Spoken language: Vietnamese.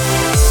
We'll